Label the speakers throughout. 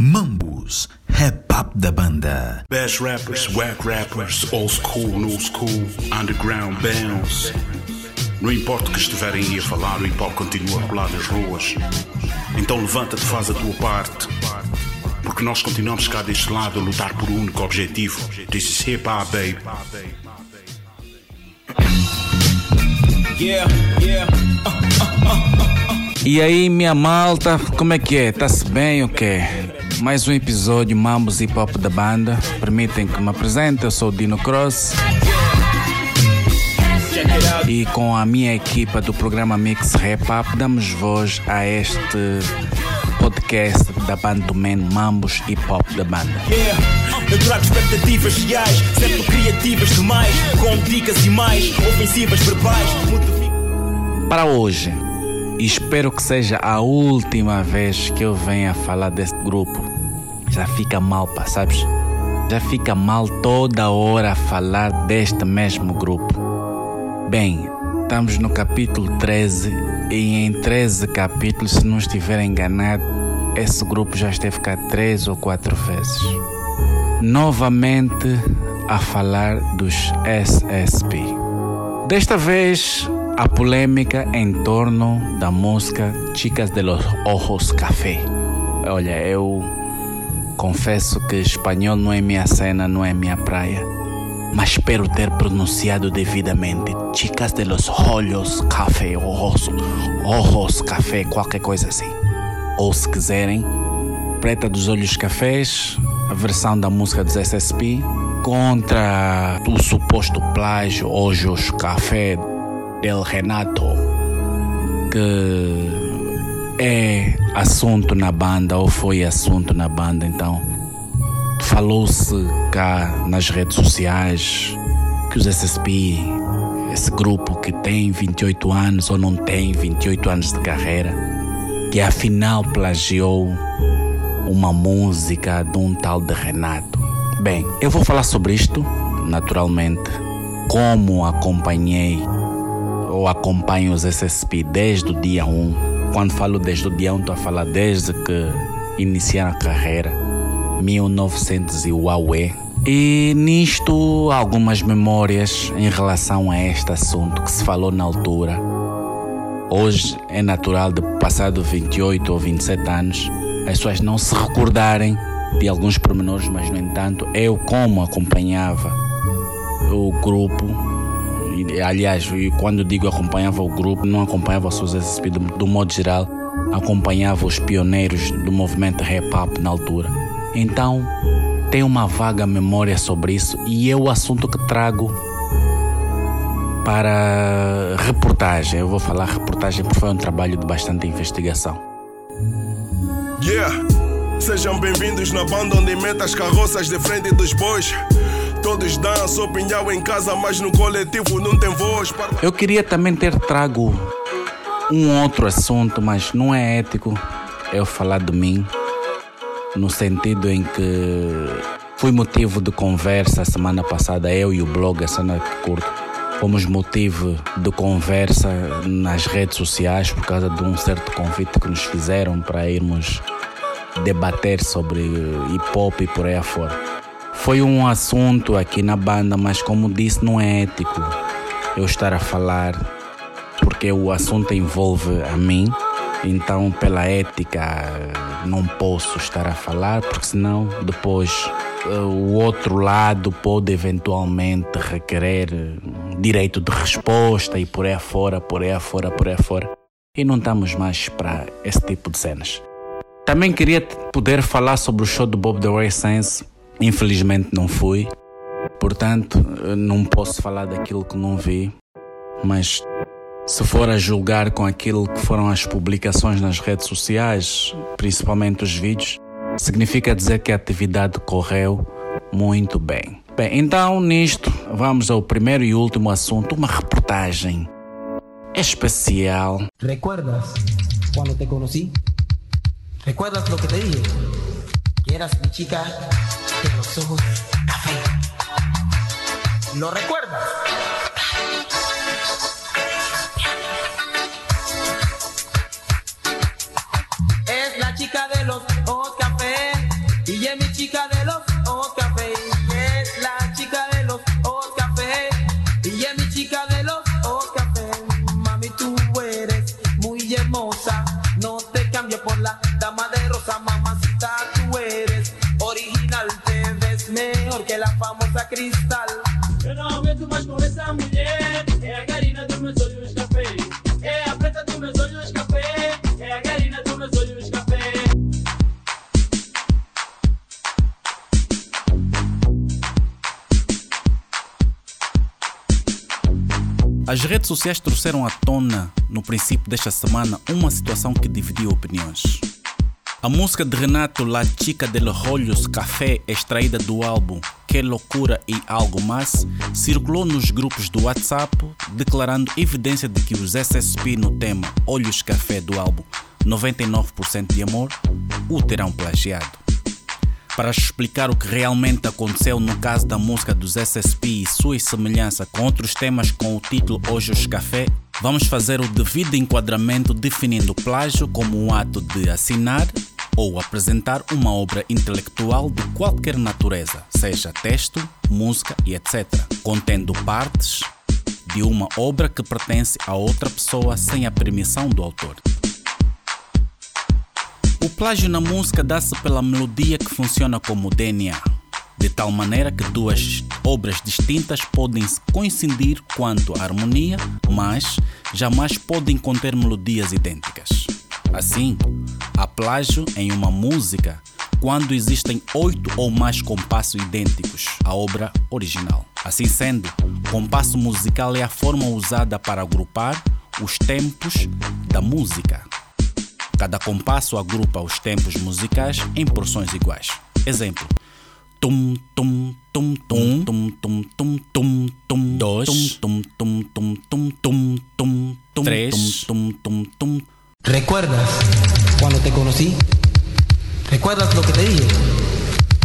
Speaker 1: Mambus, rap up da banda.
Speaker 2: Best rappers, whack rappers, old school, new school, underground bands. Não importa o que estiverem aí a falar, o hip hop continua a rolar nas ruas. Então levanta-te, faz a tua parte. Porque nós continuamos cá deste lado a lutar por um único objetivo. This is hip hop, baby.
Speaker 3: Yeah, yeah.
Speaker 4: E aí, minha malta, como é que é? Tá-se bem ou quê? Mais um episódio Mambos Hip Hop da banda. Permitem que me apresente, eu sou o Dino Cross. E com a minha equipa do programa Mix Rap Up, damos voz a este podcast da banda do Man Mambos Hip Hop da banda.
Speaker 3: Yeah. Eu trago expectativas reais, sempre criativas demais, com dicas e mais ofensivas verbais.
Speaker 4: Para hoje, e espero que seja a última vez que eu venha falar desse grupo. Já fica mal, pá, sabes? Já fica mal toda hora falar deste mesmo grupo. Bem, estamos no capítulo 13 e em 13 capítulos, se não estiver enganado, esse grupo já esteve cá três ou quatro vezes. Novamente a falar dos SSP. Desta vez, a polêmica em torno da música Chicas de los Ojos Café. Olha, eu confesso que espanhol não é minha cena, não é minha praia, mas espero ter pronunciado devidamente. Chicas de los Olhos Café, Ojos, Ojos Café, qualquer coisa assim. Ou se quiserem, Preta dos Olhos Cafés, a versão da música dos SSP, contra o suposto plágio Ojos Café del Renato, que é assunto na banda ou foi assunto na banda, então falou-se cá nas redes sociais que os SSP, esse grupo que tem 28 anos ou não tem 28 anos de carreira, que afinal plagiou uma música de um tal de Renato. Bem, eu vou falar sobre isto, naturalmente, como acompanhei ou acompanho os SSP desde o dia 1. Quando falo desde o dia 1, estou a falar desde que iniciaram a carreira, 1900 e Huawei. E nisto, algumas memórias em relação a este assunto que se falou na altura. Hoje é natural de passado 28 ou 27 anos as pessoas não se recordarem de alguns pormenores, mas no entanto eu como acompanhava o grupo, aliás, quando digo acompanhava o grupo, não acompanhava os SSP, do, do modo geral, acompanhava os pioneiros do movimento rap hop na altura. Então, tenho uma vaga memória sobre isso e é o assunto que trago para reportagem. Eu vou falar reportagem porque foi um trabalho de bastante investigação.
Speaker 5: Yeah! Sejam bem-vindos na banda onde mete as carroças de frente dos bois. Todos sua opinião em casa, mas no coletivo não tem voz.
Speaker 4: Eu queria também ter trago um outro assunto, mas não é ético eu falar de mim, no sentido em que fui motivo de conversa semana passada, eu e o blog A que Curto. Fomos motivo de conversa nas redes sociais por causa de um certo convite que nos fizeram para irmos debater sobre hip hop e por aí afora. Foi um assunto aqui na banda, mas como disse, não é ético eu estar a falar, porque o assunto envolve a mim, então pela ética não posso estar a falar, porque senão depois eh, o outro lado pode eventualmente requerer direito de resposta e por aí afora, por aí afora, por aí afora. E não estamos mais para esse tipo de cenas. Também queria poder falar sobre o show do Bob The Way Sense. Infelizmente não fui. Portanto, não posso falar daquilo que não vi. Mas se for a julgar com aquilo que foram as publicações nas redes sociais, principalmente os vídeos, significa dizer que a atividade correu muito bem. Bem, então nisto vamos ao primeiro e último assunto, uma reportagem especial.
Speaker 6: ¿Recuerdas cuando te conocí? ¿Recuerdas que te dije? Eras mi chica de los ojos café. ¿Lo recuerdas? Es la chica de los ojos café. Famosa cristal.
Speaker 3: Eu não aguento mais com essa mulher. É a garina dos meus olhos café. É a preta dos meus olhos café. É a garina dos meus olhos café.
Speaker 4: As redes sociais trouxeram à tona, no princípio desta semana, uma situação que dividiu opiniões. A música de Renato La Chica de los Olhos Café, extraída do álbum Que Loucura e Algo Mais, circulou nos grupos do WhatsApp, declarando evidência de que os SSP no tema Olhos Café do álbum 99% de Amor o terão plagiado. Para explicar o que realmente aconteceu no caso da música dos SSP e sua semelhança com outros temas com o título Olhos Café, vamos fazer o devido enquadramento definindo o plágio como um ato de assinar ou apresentar uma obra intelectual de qualquer natureza, seja texto, música e etc., contendo partes de uma obra que pertence a outra pessoa sem a permissão do autor. O plágio na música dá-se pela melodia que funciona como DNA, de tal maneira que duas obras distintas podem coincidir quanto à harmonia, mas jamais podem conter melodias idênticas. Assim, há plágio em uma música quando existem oito ou mais compassos idênticos à obra original. Assim sendo, compasso musical é a forma usada para agrupar os tempos da música. Cada compasso agrupa os tempos musicais em porções iguais. Exemplo: tum tum tum tum tum tum tum tum tum dois tum tum tum tum tum tum tum três tum tum tum
Speaker 6: ¿Recuerdas cuando te conocí? ¿Recuerdas lo que te dije?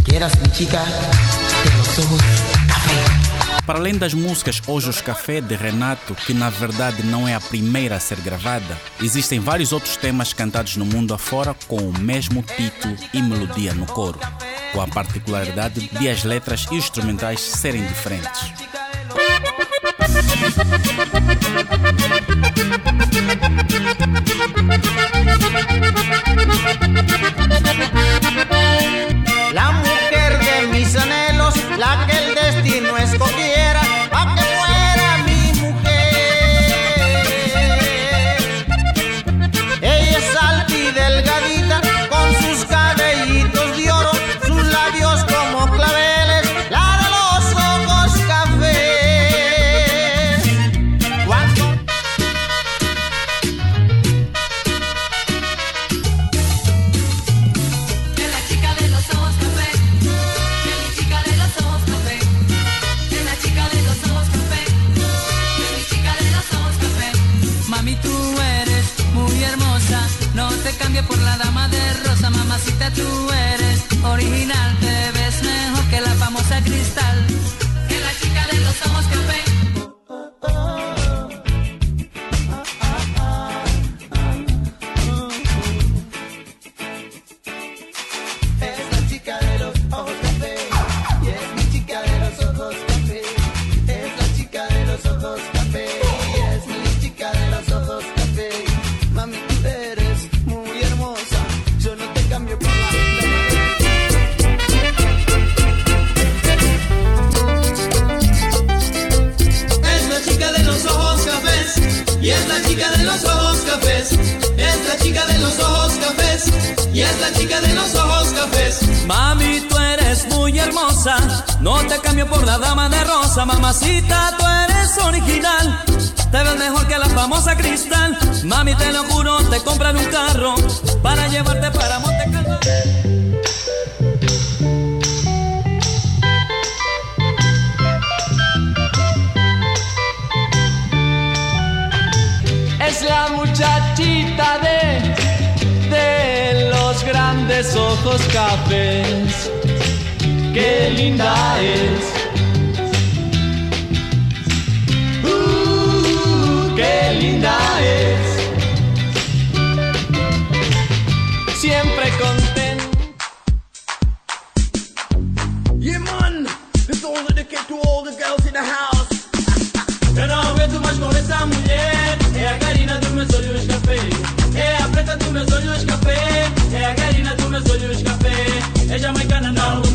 Speaker 6: Que eras mi chica de los ojos café.
Speaker 4: Para além das músicas Ojos Café de Renato, que na verdade não é a primeira a ser gravada, existem vários outros temas cantados no mundo afora com o mesmo título e melodia no coro, com a particularidade de as letras e os instrumentais serem diferentes.
Speaker 7: Rosa. Mamacita, tú eres original. Te ves mejor que la famosa cristal.
Speaker 8: Mami, te
Speaker 7: lo juro, te compran un carro para llevarte para Monte.
Speaker 9: Es la muchachita de de los grandes ojos cafés. Qué linda es. Qué linda es. Siempre contenta.
Speaker 3: Yeah, man, this all dedicated to all the girls in the house. Eu não aguento mais com essa mulher. É a Karina dos meus olhos café. É a preta dos meus olhos café. É a Karina dos meus olhos café. É jamaicana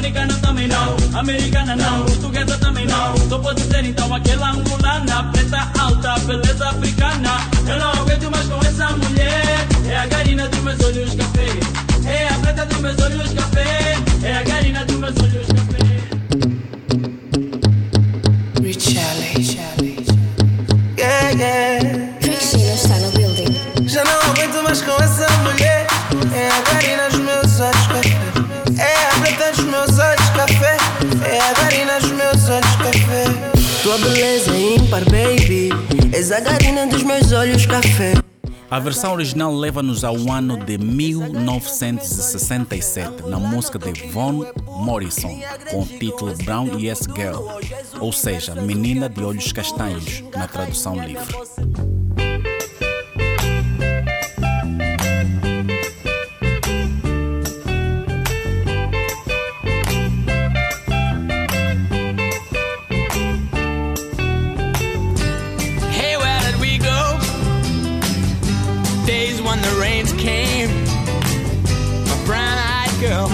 Speaker 3: dominicana também não.
Speaker 7: americana não, portuguesa também não. Só pode ser então aquela angolana, preta alta, beleza africana. Eu não aguento mais com essa mulher. É a garina dos meus olhos café. É a preta dos meus olhos café. É a garina dos meus olhos café.
Speaker 8: A
Speaker 4: versão original leva-nos ao ano de 1967, na música de Von Morrison, com o título Brown Yes Girl, ou seja, Menina de Olhos Castanhos, na tradução livre.
Speaker 10: When the rains came. My brown eyed girl.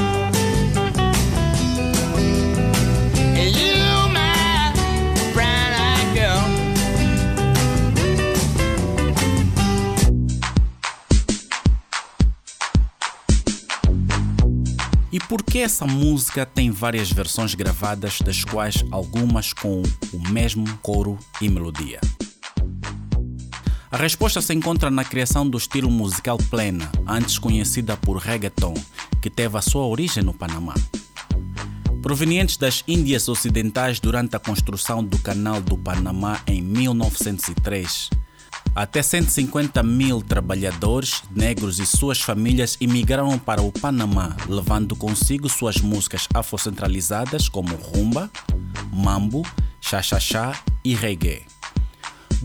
Speaker 4: E por que essa música tem várias versões gravadas, das quais algumas com o mesmo coro e melodia? A resposta se encontra na criação do estilo musical plena, antes conhecida por reggaeton, que teve a sua origem no Panamá. Provenientes das Índias Ocidentais durante a construção do Canal do Panamá em 1903, até 150 mil trabalhadores negros e suas famílias imigraram para o Panamá, levando consigo suas músicas afrocentralizadas como rumba, mambo, cha-cha-cha e reggae.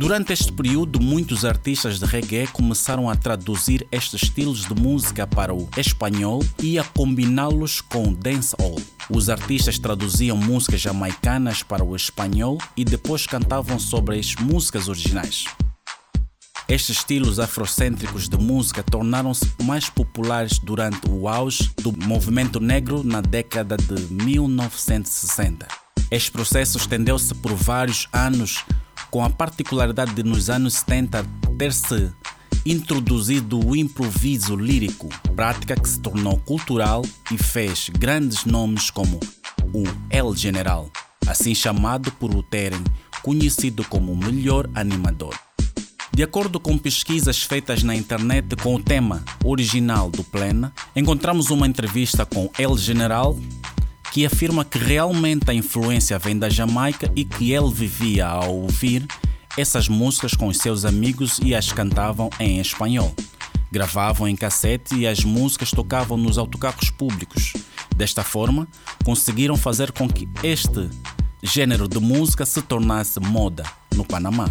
Speaker 4: Durante este período, muitos artistas de reggae começaram a traduzir estes estilos de música para o espanhol e a combiná-los com dancehall. Os artistas traduziam músicas jamaicanas para o espanhol e depois cantavam sobre as músicas originais. Estes estilos afrocêntricos de música tornaram-se mais populares durante o auge do movimento negro na década de 1960. Este processo estendeu-se por vários anos, com a particularidade de nos anos 70 ter-se introduzido o improviso lírico, prática que se tornou cultural e fez grandes nomes como o El General, assim chamado por o terem conhecido como o melhor animador. De acordo com pesquisas feitas na internet com o tema original do Plena, encontramos uma entrevista com El General que afirma que realmente a influência vem da Jamaica e que ele vivia a ouvir essas músicas com os seus amigos e as cantavam em espanhol. Gravavam em cassete e as músicas tocavam nos autocarros públicos. Desta forma, conseguiram fazer com que este gênero de música se tornasse moda no Panamá.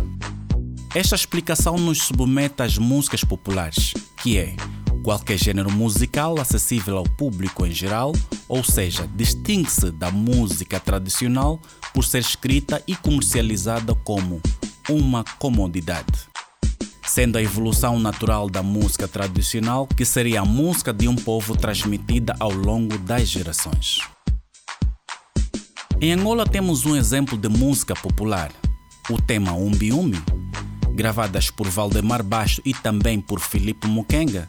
Speaker 4: Esta explicação nos submete às músicas populares, que é qualquer gênero musical acessível ao público em geral, ou seja, distingue-se da música tradicional por ser escrita e comercializada como uma comodidade. Sendo a evolução natural da música tradicional, que seria a música de um povo transmitida ao longo das gerações. Em Angola temos um exemplo de música popular, o tema Umbi Umbi, gravadas por Valdemar Baixo e também por Filipe Mukenga,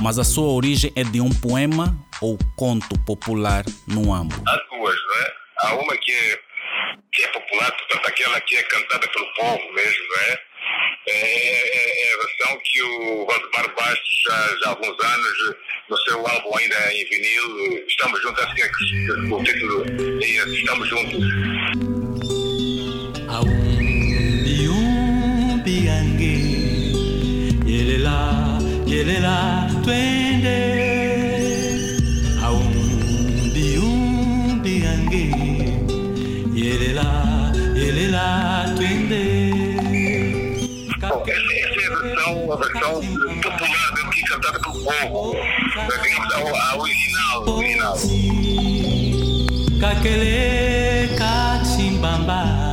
Speaker 4: mas a sua origem é de um poema ou conto popular no Ambo.
Speaker 11: Há duas, não é? Há uma que é, que é popular, portanto, aquela que é cantada pelo povo mesmo, não é? É, é- é a versão que o Valdemar Bastos, já, já há alguns anos, no seu álbum ainda em vinil, Estamos Juntos, que é que o título é esse, Estamos Juntos.
Speaker 12: Biange, yelela, yelela, twende. Aumbi, umbi, ange, yelela, yelela, twende.
Speaker 11: Bom, essa, é a versão, a versão popular mesmo que cantada pelo povo, digamos, a, a original, a original.
Speaker 12: Kakele, kachimbamba,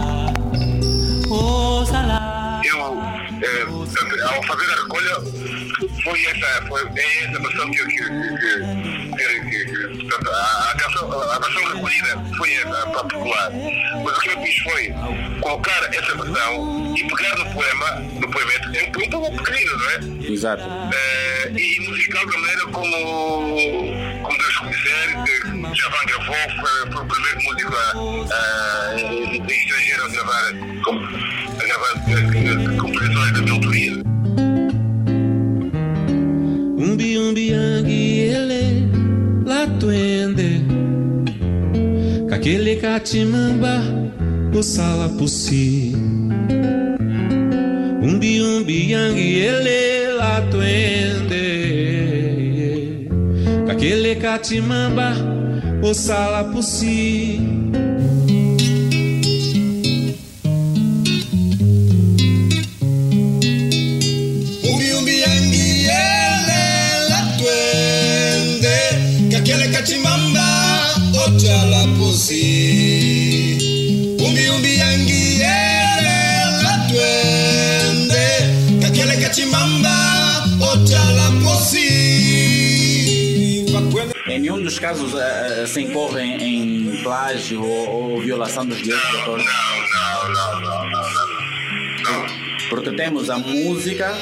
Speaker 11: eu, é, ao fazer a recolha, foi essa, foi, é essa versão que, que, que, que, portanto, a, a, a versão recolhida foi a, a, a popular. Mas o que eu fiz foi colocar essa versão e pegar no poema, no poemento, é um pouco pequenino, não é?
Speaker 4: Exato.
Speaker 11: Eh, e musical da maneira como, como Deus conhecer, que Javan gravou, foi, foi o primeiro músico a, a, estrangeiro a gravar, com, a gravar
Speaker 13: Umbi umbi ele la tuende. Kakele katimamba usala pusi Umbi umbi ele la tuende. Kakele katimamba usala pusi
Speaker 4: casos eh, eh, se incorre em, plágio ou, ou violação dos direitos de autor?
Speaker 11: Não, não, não, não, não.
Speaker 4: Porque temos a música,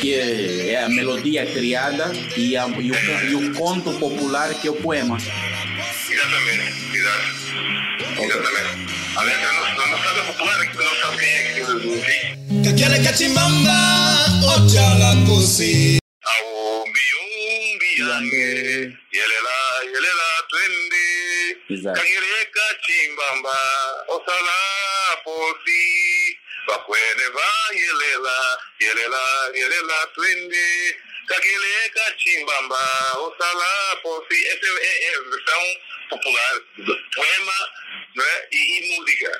Speaker 4: que é a melodia criada, e, a- e o, e o conto popular, que é o poema.
Speaker 11: Exatamente, exato. Exatamente. A letra não, não sabe a popular, que não sabe quem é que quem.
Speaker 14: Kakele kachimamba ocha la posi
Speaker 11: Yange, yelela, yelela, twende. Kagireka chimbamba, osala posi. Bakwene va yelela, yelela, twende. Kagireka chimbamba, osala posi. Essa é, a versão popular do poema não é? e, e música.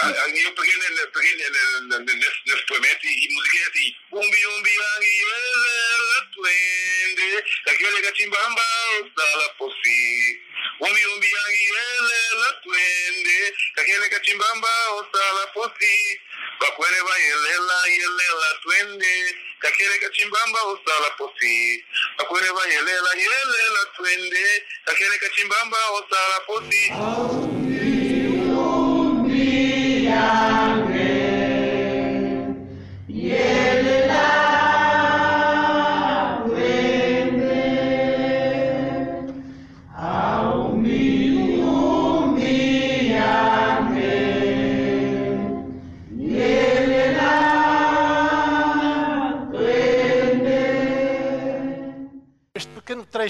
Speaker 11: Eu peguei, peguei ne- ne- ne- nesse, nesse poemento e, musiquei assim. Umbi, umbi, angi, yelela, twende. Kakele kachimbamba, osala posi. wambiyombiyangiyelela twende kakele kacimbamba osala posi. Bakwele bayelela yelela twende kakele kacimbamba osala posi. Bakwele bayelela yelela twende kakele kacimbamba osala posi.
Speaker 15: oh,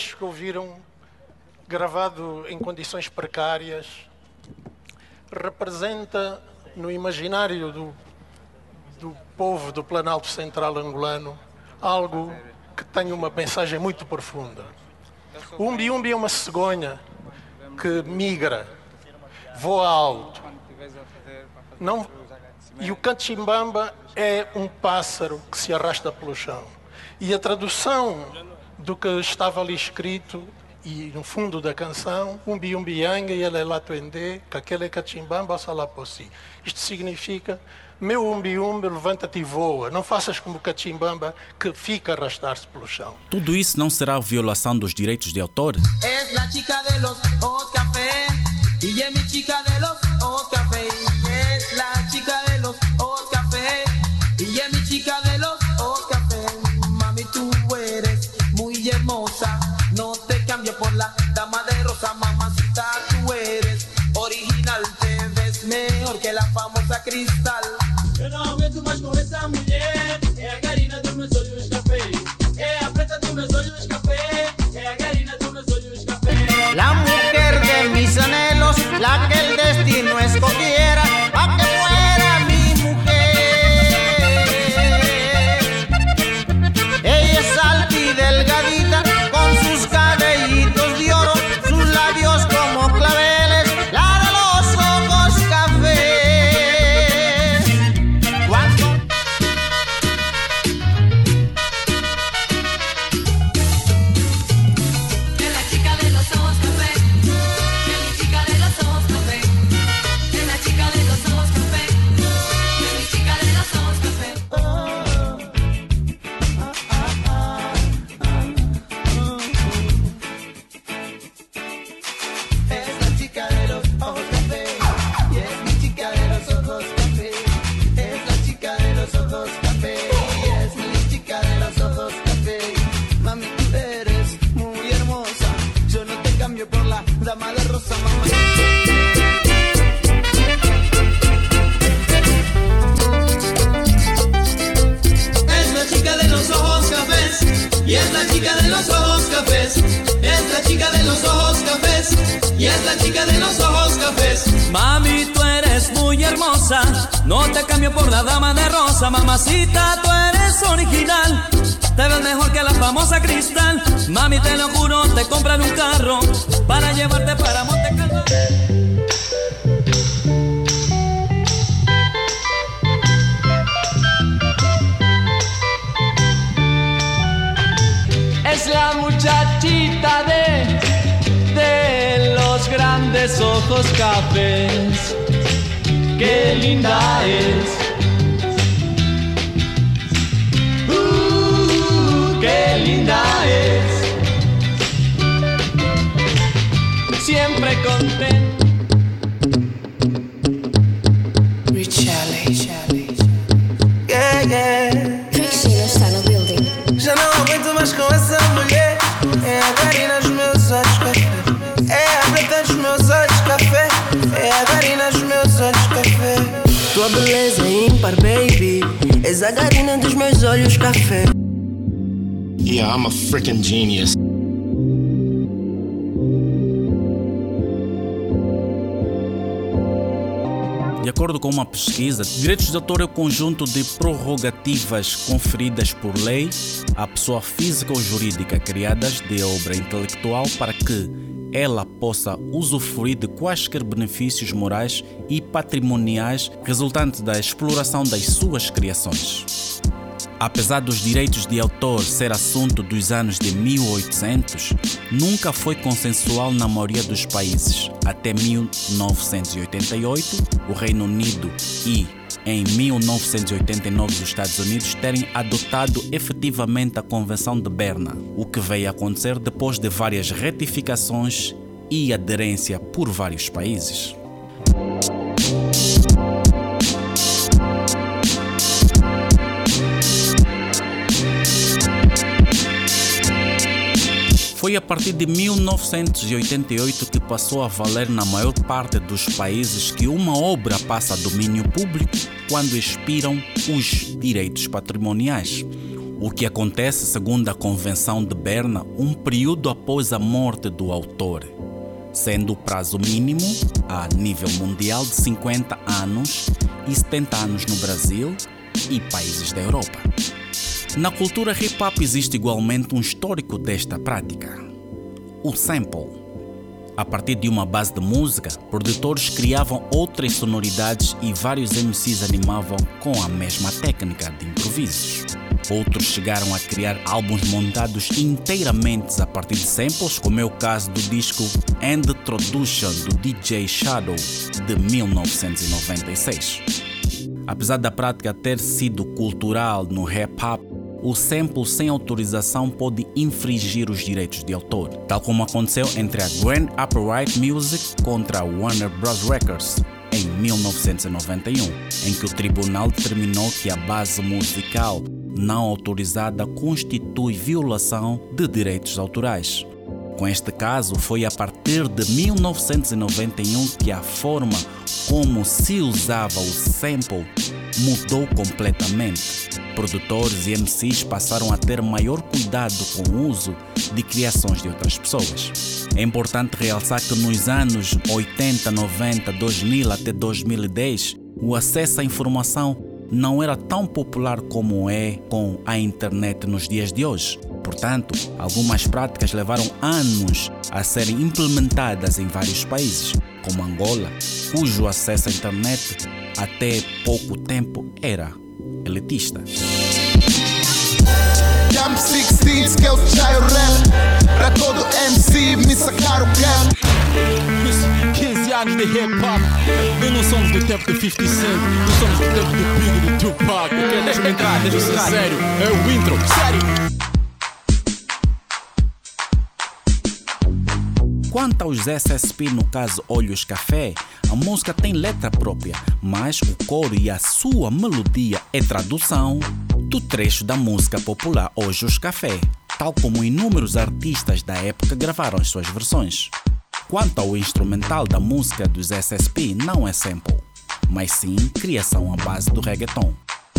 Speaker 15: que ouviram, gravado em condições precárias, representa no imaginário do, do povo do Planalto Central angolano algo que tem uma mensagem muito profunda. Umbi umbi é uma cegonha que migra, voa alto. Não, e o cantimbamba é um pássaro que se arrasta pelo chão. E a tradução do que estava ali escrito e no fundo da canção, umbi umbi yanga e ele lá tuende, aquele cachimbamba salapossi. Isto significa, meu umbi umbi, levanta-te e voa. Não faças como o cachimbamba que fica a arrastar-se pelo chão.
Speaker 4: Tudo isso não será violação dos direitos de autor?
Speaker 6: Es la chica de los ojos café y es mi chica de los cristal.
Speaker 3: Eu não aguento mais com essa mulher.
Speaker 7: Mami, te lo juro, te compran un carro para llevarte para Monte Carlo.
Speaker 10: Es la muchachita de, de los grandes ojos cafés. Qué linda es. Siempre contenta.
Speaker 6: Yeah, yeah. Já não aguento mais com essa mulher. É a garina dos meus olhos café. É a preta dos meus olhos café. É a garina dos meus olhos café.
Speaker 16: Tua beleza é ímpar, baby. És a garina dos meus olhos café.
Speaker 17: Yeah, I'm a freaking genius.
Speaker 4: De acordo com uma pesquisa, direitos de autor é o conjunto de prerrogativas conferidas por lei à pessoa física ou jurídica criadas de obra intelectual para que ela possa usufruir de quaisquer benefícios morais e patrimoniais resultantes da exploração das suas criações. Apesar dos direitos de autor ser assunto dos anos de 1800, nunca foi consensual na maioria dos países. Até 1988, o Reino Unido e em 1989 os Estados Unidos terem adotado efetivamente a Convenção de Berna, o que veio a acontecer depois de várias retificações e aderência por vários países. Foi a partir de 1988 que passou a valer na maior parte dos países que uma obra passa a domínio público quando expiram os direitos patrimoniais. O que acontece, segundo a Convenção de Berna, um período após a morte do autor, sendo o prazo mínimo a nível mundial de 50 anos e 70 anos no Brasil e países da Europa. Na cultura hip hop existe igualmente um histórico desta prática. O sample. A partir de uma base de música, produtores criavam outras sonoridades e vários MCs animavam com a mesma técnica de improvisos. Outros chegaram a criar álbuns montados inteiramente a partir de samples, como é o caso do disco End Introduction do DJ Shadow de 1996. Apesar da prática ter sido cultural no rap hop, o sample sem autorização pode infringir os direitos de autor, tal como aconteceu entre a Grand Upright Music contra a Warner Bros. Records em 1991, em que o tribunal determinou que a base musical não autorizada constitui violação de direitos autorais. Com este caso, foi a partir de 1991 que a forma como se usava o sample mudou completamente. Produtores e MCs passaram a ter maior cuidado com o uso de criações de outras pessoas. É importante realçar que nos anos 80, 90, 2000 até 2010, o acesso à informação não era tão popular como é com a internet nos dias de hoje. Portanto, algumas práticas levaram anos a serem implementadas em vários países, como Angola, cujo acesso à internet até pouco tempo era elitista.
Speaker 18: Jump 16 que é o Chaio Rap. Pra todo MC me sacar o cap
Speaker 19: 15 anos de hip hop E não somos do tempo do 50 Cent Não somos do tempo do Big do Tupac. Deixa-me entrar, deixa-me ser sério É o intro, sério
Speaker 4: Quanto aos SSP, no caso Olhos Café, a música tem letra própria, mas o coro e a sua melodia é tradução do trecho da música popular Olhos Café, tal como inúmeros artistas da época gravaram as suas versões. Quanto ao instrumental da música dos SSP, não é sample, mas sim criação à base do reggaeton.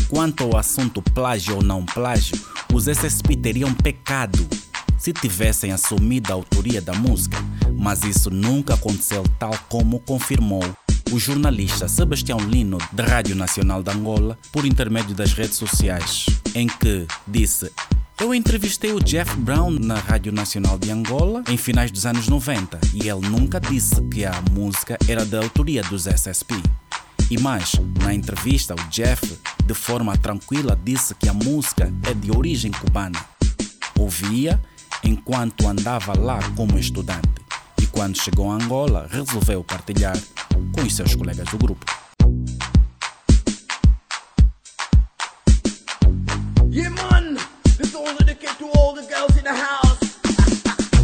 Speaker 4: Quanto ao assunto plágio ou não plágio, os SSP teriam pecado se tivessem assumido a autoria da música, mas isso nunca aconteceu tal como confirmou o jornalista Sebastião Lino, da Rádio Nacional de Angola, por intermédio das redes sociais, em que disse eu entrevistei o Jeff Brown na Rádio Nacional de Angola em finais dos anos 90 e ele nunca disse que a música era da autoria dos SSP. E mais, na entrevista, o Jeff, de forma tranquila, disse que a música é de origem cubana. Ouvia enquanto andava lá como estudante quando chegou a Angola resolveu partilhar com os seus colegas do grupo.
Speaker 3: Yeah, all the girls in the house.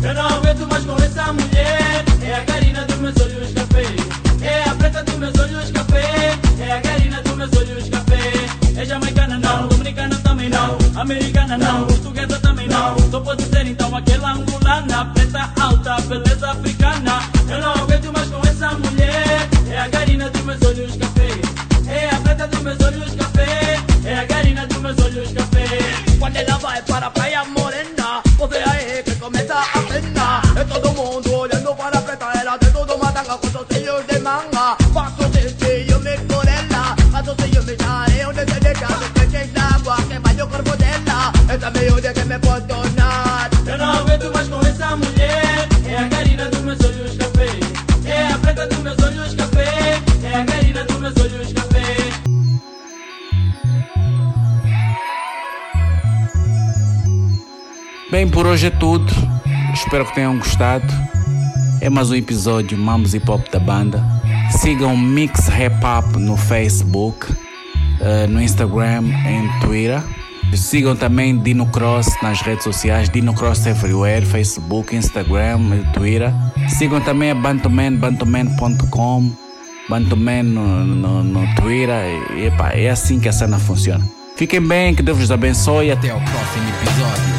Speaker 3: Eu não mais essa mulher. É a Karina. É a preta. É a Karina. É jamaicana não, dominicana também não, americana não, portuguesa aquela angolana, preta alta, beleza africana. Eu não aguento mais com essa mulher. É a Karina dos meus olhos café. É a preta dos meus olhos café. É a Karina dos meus olhos café. Quando ela vai para
Speaker 4: Bem, por hoje é tudo. Espero que tenham gostado. É mais um episódio Mamos Hip Hop da banda. Sigam Mix Rap Up no Facebook, eh, no Instagram e Twitter. Sigam também Dino Cross nas redes sociais, Dino Cross Everywhere, Facebook, Instagram e Twitter. Sigam também a Bantuman, bantuman.com, Bantuman no, no, no Twitter. E, epá, é assim que a cena funciona. Fiquem bem, que Deus vos abençoe e até o próximo episódio.